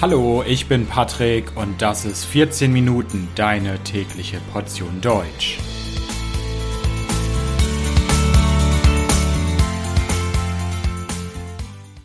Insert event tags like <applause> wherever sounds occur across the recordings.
Hallo, ich bin Patrick und das ist 14 Minuten deine tägliche Portion Deutsch.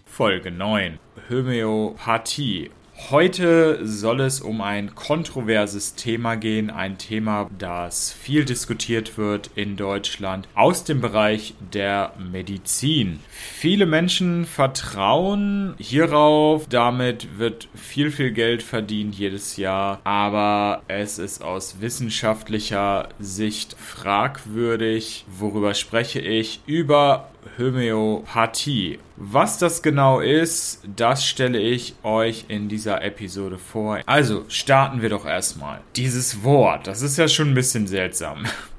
Folge 9 Homöopathie Heute soll es um ein kontroverses Thema gehen, ein Thema, das viel diskutiert wird in Deutschland aus dem Bereich der Medizin. Viele Menschen vertrauen hierauf, damit wird viel, viel Geld verdient jedes Jahr, aber es ist aus wissenschaftlicher Sicht fragwürdig. Worüber spreche ich? Über Homöopathie. Was das genau ist, das stelle ich euch in dieser Episode vor. Also starten wir doch erstmal. Dieses Wort, das ist ja schon ein bisschen seltsam. <laughs>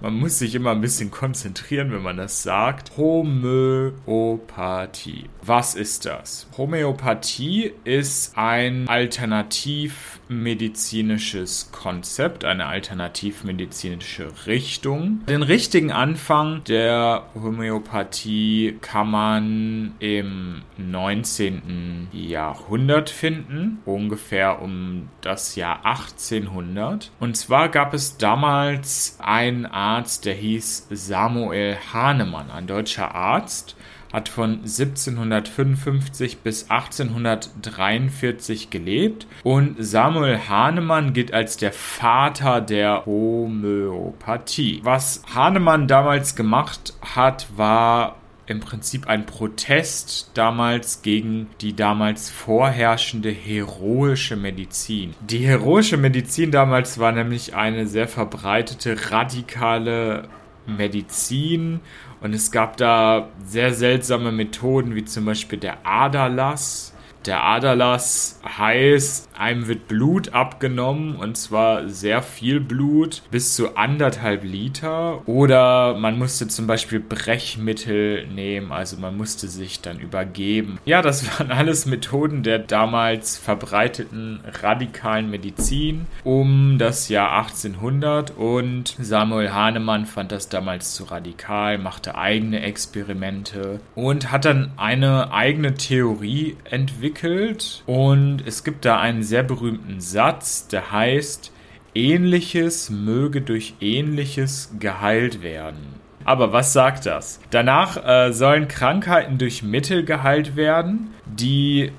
Man muss sich immer ein bisschen konzentrieren, wenn man das sagt. Homöopathie. Was ist das? Homöopathie ist ein alternativmedizinisches Konzept, eine alternativmedizinische Richtung. Den richtigen Anfang der Homöopathie kann man im 19. Jahrhundert finden, ungefähr um das Jahr 1800. Und zwar gab es damals einen Arzt, der hieß Samuel Hahnemann, ein deutscher Arzt, hat von 1755 bis 1843 gelebt und Samuel Hahnemann gilt als der Vater der Homöopathie. Was Hahnemann damals gemacht hat, war im Prinzip ein Protest damals gegen die damals vorherrschende heroische Medizin. Die heroische Medizin damals war nämlich eine sehr verbreitete radikale Medizin und es gab da sehr seltsame Methoden wie zum Beispiel der Aderlass der Aderlass heißt, einem wird Blut abgenommen und zwar sehr viel Blut, bis zu anderthalb Liter. Oder man musste zum Beispiel Brechmittel nehmen, also man musste sich dann übergeben. Ja, das waren alles Methoden der damals verbreiteten radikalen Medizin um das Jahr 1800 und Samuel Hahnemann fand das damals zu radikal, machte eigene Experimente und hat dann eine eigene Theorie entwickelt und es gibt da einen sehr berühmten Satz, der heißt, Ähnliches möge durch Ähnliches geheilt werden. Aber was sagt das? Danach äh, sollen Krankheiten durch Mittel geheilt werden, die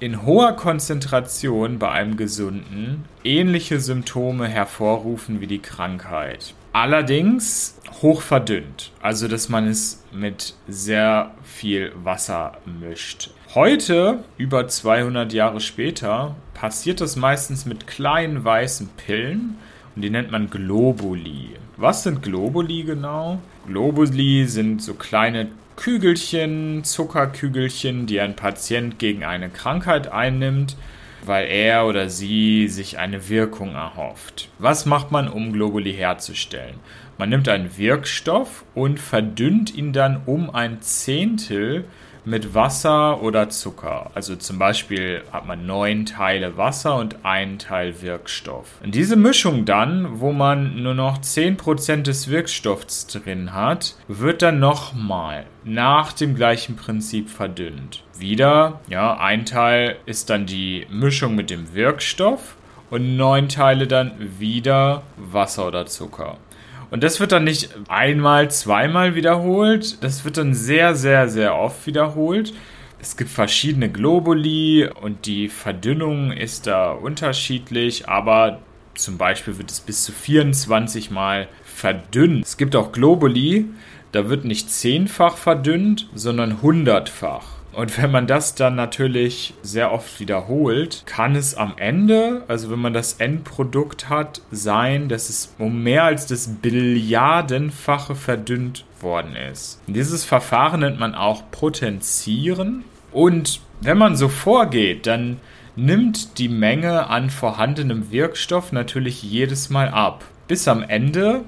in hoher Konzentration bei einem Gesunden ähnliche Symptome hervorrufen wie die Krankheit. Allerdings hoch verdünnt, also dass man es mit sehr viel Wasser mischt. Heute, über 200 Jahre später, passiert das meistens mit kleinen weißen Pillen und die nennt man Globuli. Was sind Globuli genau? Globuli sind so kleine Kügelchen, Zuckerkügelchen, die ein Patient gegen eine Krankheit einnimmt, weil er oder sie sich eine Wirkung erhofft. Was macht man, um Globuli herzustellen? Man nimmt einen Wirkstoff und verdünnt ihn dann um ein Zehntel mit Wasser oder Zucker. Also zum Beispiel hat man neun Teile Wasser und einen Teil Wirkstoff. Und diese Mischung dann, wo man nur noch 10% des Wirkstoffs drin hat, wird dann nochmal nach dem gleichen Prinzip verdünnt. Wieder, ja, ein Teil ist dann die Mischung mit dem Wirkstoff und neun Teile dann wieder Wasser oder Zucker. Und das wird dann nicht einmal, zweimal wiederholt. Das wird dann sehr, sehr, sehr oft wiederholt. Es gibt verschiedene Globuli und die Verdünnung ist da unterschiedlich, aber zum Beispiel wird es bis zu 24 Mal verdünnt. Es gibt auch Globuli, da wird nicht zehnfach verdünnt, sondern hundertfach. Und wenn man das dann natürlich sehr oft wiederholt, kann es am Ende, also wenn man das Endprodukt hat, sein, dass es um mehr als das Billiardenfache verdünnt worden ist. Dieses Verfahren nennt man auch Potenzieren. Und wenn man so vorgeht, dann nimmt die Menge an vorhandenem Wirkstoff natürlich jedes Mal ab. Bis am Ende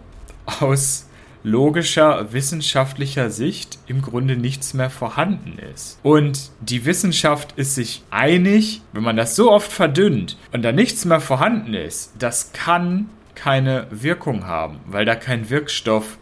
aus logischer wissenschaftlicher Sicht im Grunde nichts mehr vorhanden ist. Und die Wissenschaft ist sich einig, wenn man das so oft verdünnt und da nichts mehr vorhanden ist, das kann keine Wirkung haben, weil da kein Wirkstoff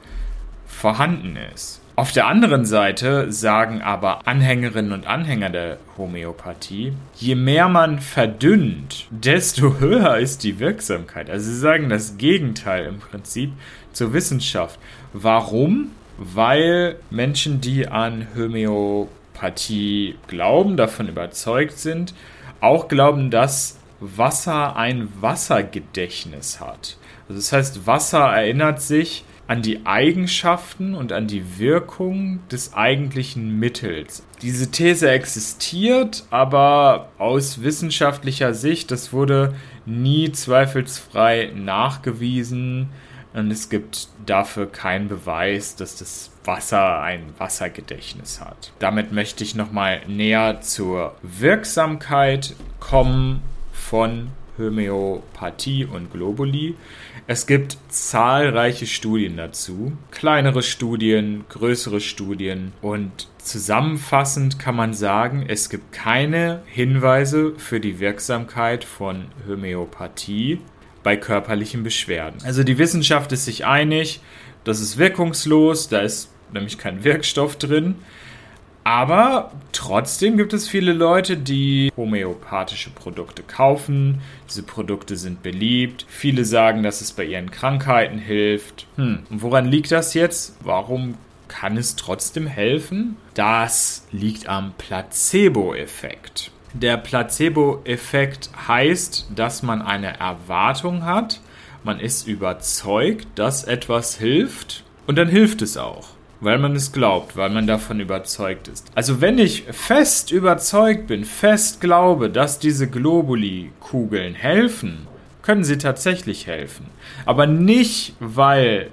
vorhanden ist. Auf der anderen Seite sagen aber Anhängerinnen und Anhänger der Homöopathie, je mehr man verdünnt, desto <laughs> höher ist die Wirksamkeit. Also sie sagen das Gegenteil im Prinzip zur Wissenschaft. Warum? Weil Menschen, die an Homöopathie glauben, davon überzeugt sind, auch glauben, dass Wasser ein Wassergedächtnis hat. Also das heißt, Wasser erinnert sich an die Eigenschaften und an die Wirkung des eigentlichen Mittels. Diese These existiert, aber aus wissenschaftlicher Sicht, das wurde nie zweifelsfrei nachgewiesen und es gibt dafür keinen Beweis, dass das Wasser ein Wassergedächtnis hat. Damit möchte ich nochmal näher zur Wirksamkeit kommen von Homöopathie und Globuli. Es gibt zahlreiche Studien dazu, kleinere Studien, größere Studien und zusammenfassend kann man sagen, es gibt keine Hinweise für die Wirksamkeit von Homöopathie bei körperlichen Beschwerden. Also die Wissenschaft ist sich einig, das ist wirkungslos, da ist nämlich kein Wirkstoff drin. Aber trotzdem gibt es viele Leute, die homöopathische Produkte kaufen. Diese Produkte sind beliebt. Viele sagen, dass es bei ihren Krankheiten hilft. Hm, und woran liegt das jetzt? Warum kann es trotzdem helfen? Das liegt am Placebo-Effekt. Der Placebo-Effekt heißt, dass man eine Erwartung hat, man ist überzeugt, dass etwas hilft und dann hilft es auch weil man es glaubt, weil man davon überzeugt ist. Also wenn ich fest überzeugt bin, fest glaube, dass diese Globuli-Kugeln helfen, können sie tatsächlich helfen. Aber nicht, weil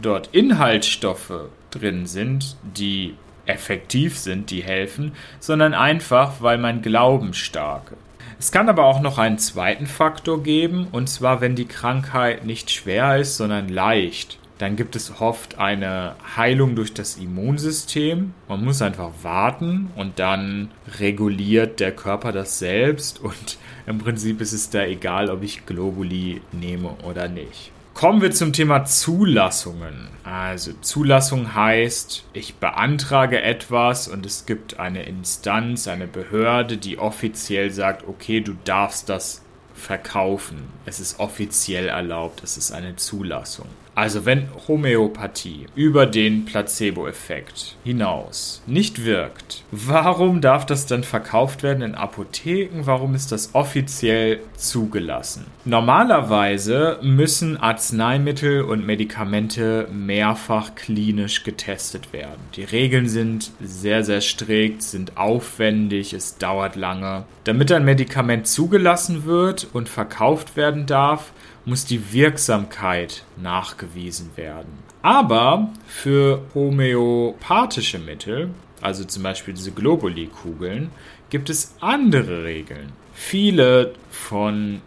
dort Inhaltsstoffe drin sind, die effektiv sind, die helfen, sondern einfach, weil mein Glauben stark ist. Es kann aber auch noch einen zweiten Faktor geben, und zwar, wenn die Krankheit nicht schwer ist, sondern leicht dann gibt es oft eine Heilung durch das Immunsystem. Man muss einfach warten und dann reguliert der Körper das selbst und <laughs> im Prinzip ist es da egal, ob ich Globuli nehme oder nicht. Kommen wir zum Thema Zulassungen. Also Zulassung heißt, ich beantrage etwas und es gibt eine Instanz, eine Behörde, die offiziell sagt, okay, du darfst das verkaufen. Es ist offiziell erlaubt, es ist eine Zulassung. Also wenn Homöopathie über den Placebo-Effekt hinaus nicht wirkt, warum darf das dann verkauft werden in Apotheken? Warum ist das offiziell zugelassen? Normalerweise müssen Arzneimittel und Medikamente mehrfach klinisch getestet werden. Die Regeln sind sehr, sehr strikt, sind aufwendig, es dauert lange. Damit ein Medikament zugelassen wird und verkauft werden darf, muss die Wirksamkeit nachgewiesen werden. Aber für homöopathische Mittel, also zum Beispiel diese Globuli-Kugeln, gibt es andere Regeln. Viele von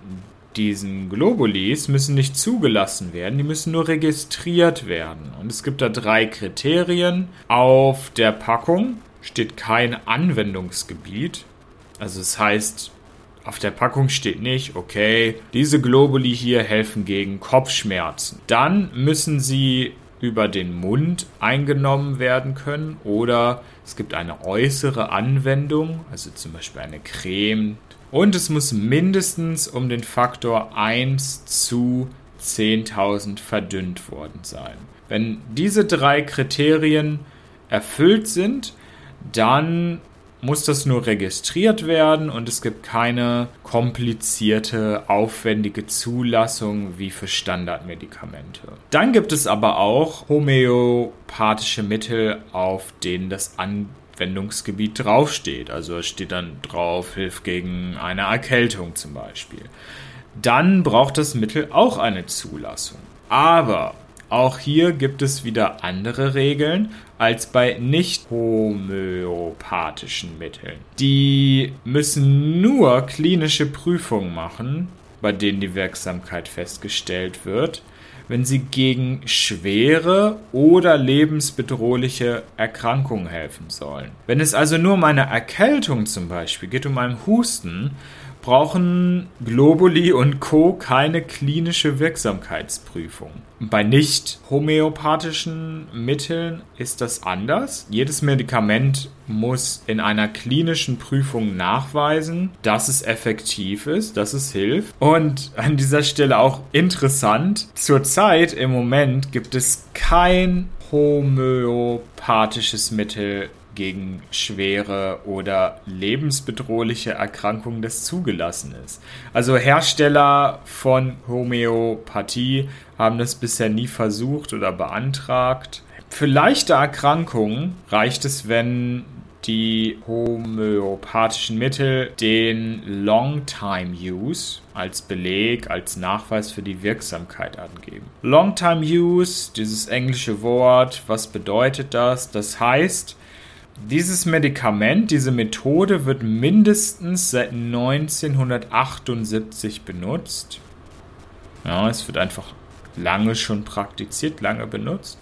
diesen Globulis müssen nicht zugelassen werden, die müssen nur registriert werden. Und es gibt da drei Kriterien. Auf der Packung steht kein Anwendungsgebiet. Also es das heißt, auf der Packung steht nicht, okay, diese Globuli hier helfen gegen Kopfschmerzen. Dann müssen sie über den Mund eingenommen werden können oder es gibt eine äußere Anwendung, also zum Beispiel eine Creme. Und es muss mindestens um den Faktor 1 zu 10.000 verdünnt worden sein. Wenn diese drei Kriterien erfüllt sind, dann muss das nur registriert werden und es gibt keine komplizierte, aufwendige Zulassung wie für Standardmedikamente. Dann gibt es aber auch homöopathische Mittel, auf denen das Anwendungsgebiet draufsteht. Also es steht dann drauf, hilft gegen eine Erkältung zum Beispiel. Dann braucht das Mittel auch eine Zulassung. Aber auch hier gibt es wieder andere Regeln als bei nicht homöopathischen Mitteln. Die müssen nur klinische Prüfungen machen, bei denen die Wirksamkeit festgestellt wird, wenn sie gegen schwere oder lebensbedrohliche Erkrankungen helfen sollen. Wenn es also nur um eine Erkältung zum Beispiel geht, um einen Husten, brauchen Globuli und Co. keine klinische Wirksamkeitsprüfung. Bei nicht homöopathischen Mitteln ist das anders. Jedes Medikament muss in einer klinischen Prüfung nachweisen, dass es effektiv ist, dass es hilft. Und an dieser Stelle auch interessant, zurzeit im Moment gibt es kein homöopathisches Mittel gegen schwere oder lebensbedrohliche Erkrankungen, das zugelassen ist. Also Hersteller von Homöopathie haben das bisher nie versucht oder beantragt. Für leichte Erkrankungen reicht es, wenn die homöopathischen Mittel den Long-Time-Use als Beleg, als Nachweis für die Wirksamkeit angeben. Long-Time-Use, dieses englische Wort, was bedeutet das? Das heißt, dieses Medikament, diese Methode wird mindestens seit 1978 benutzt. Ja, es wird einfach lange schon praktiziert, lange benutzt.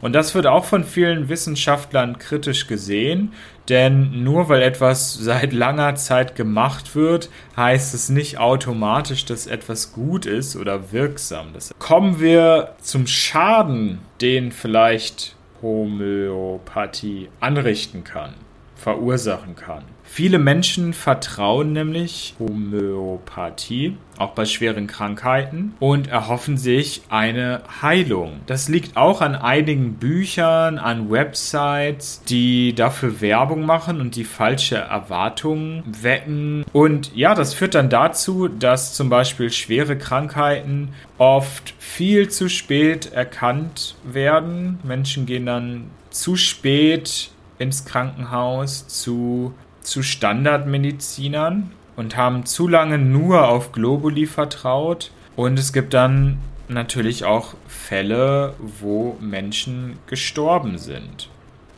Und das wird auch von vielen Wissenschaftlern kritisch gesehen, denn nur weil etwas seit langer Zeit gemacht wird, heißt es nicht automatisch, dass etwas gut ist oder wirksam. Kommen wir zum Schaden, den vielleicht Homöopathie anrichten kann, verursachen kann. Viele Menschen vertrauen nämlich Homöopathie, auch bei schweren Krankheiten, und erhoffen sich eine Heilung. Das liegt auch an einigen Büchern, an Websites, die dafür Werbung machen und die falsche Erwartungen wecken. Und ja, das führt dann dazu, dass zum Beispiel schwere Krankheiten oft viel zu spät erkannt werden. Menschen gehen dann zu spät ins Krankenhaus zu zu Standardmedizinern und haben zu lange nur auf Globuli vertraut. Und es gibt dann natürlich auch Fälle, wo Menschen gestorben sind.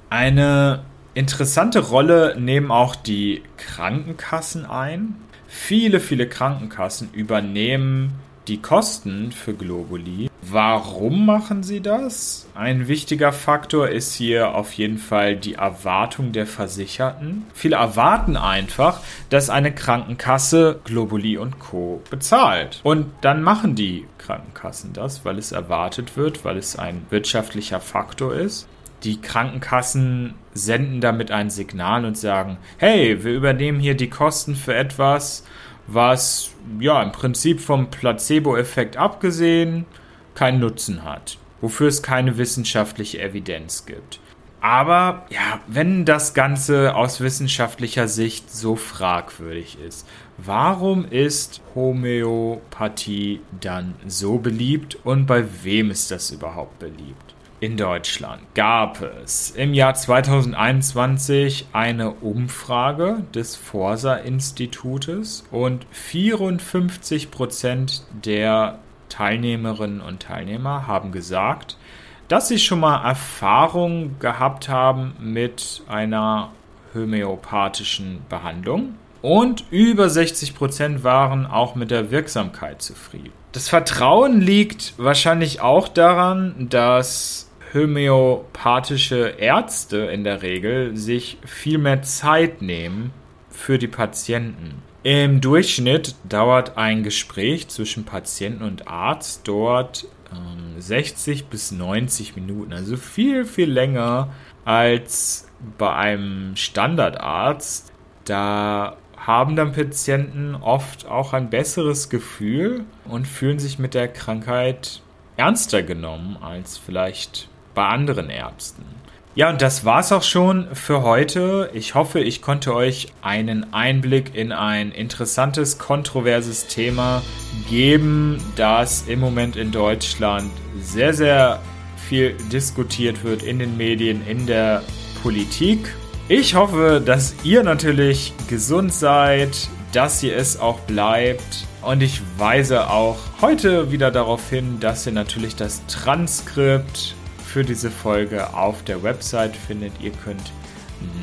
Eine interessante Rolle nehmen auch die Krankenkassen ein. Viele, viele Krankenkassen übernehmen die Kosten für Globuli. Warum machen sie das? Ein wichtiger Faktor ist hier auf jeden Fall die Erwartung der Versicherten. Viele erwarten einfach, dass eine Krankenkasse Globuli und Co. bezahlt. Und dann machen die Krankenkassen das, weil es erwartet wird, weil es ein wirtschaftlicher Faktor ist. Die Krankenkassen senden damit ein Signal und sagen, hey, wir übernehmen hier die Kosten für etwas, was ja im Prinzip vom Placebo-Effekt abgesehen keinen Nutzen hat, wofür es keine wissenschaftliche Evidenz gibt. Aber ja, wenn das Ganze aus wissenschaftlicher Sicht so fragwürdig ist, warum ist Homöopathie dann so beliebt und bei wem ist das überhaupt beliebt? In Deutschland gab es im Jahr 2021 eine Umfrage des Forsa-Institutes und 54 Prozent der Teilnehmerinnen und Teilnehmer haben gesagt, dass sie schon mal Erfahrung gehabt haben mit einer homöopathischen Behandlung und über 60 Prozent waren auch mit der Wirksamkeit zufrieden. Das Vertrauen liegt wahrscheinlich auch daran, dass homöopathische Ärzte in der Regel sich viel mehr Zeit nehmen für die Patienten. Im Durchschnitt dauert ein Gespräch zwischen Patienten und Arzt dort ähm, 60 bis 90 Minuten, also viel, viel länger als bei einem Standardarzt. Da haben dann Patienten oft auch ein besseres Gefühl und fühlen sich mit der Krankheit ernster genommen als vielleicht bei anderen Ärzten. Ja, und das war's auch schon für heute. Ich hoffe, ich konnte euch einen Einblick in ein interessantes, kontroverses Thema geben, das im Moment in Deutschland sehr, sehr viel diskutiert wird in den Medien, in der Politik. Ich hoffe, dass ihr natürlich gesund seid, dass ihr es auch bleibt. Und ich weise auch heute wieder darauf hin, dass ihr natürlich das Transkript für diese Folge auf der Website findet. Ihr könnt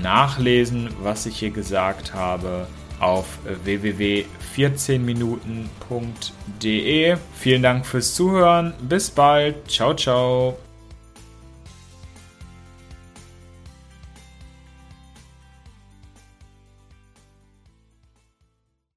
nachlesen, was ich hier gesagt habe auf www.14minuten.de. Vielen Dank fürs Zuhören. Bis bald. Ciao, ciao.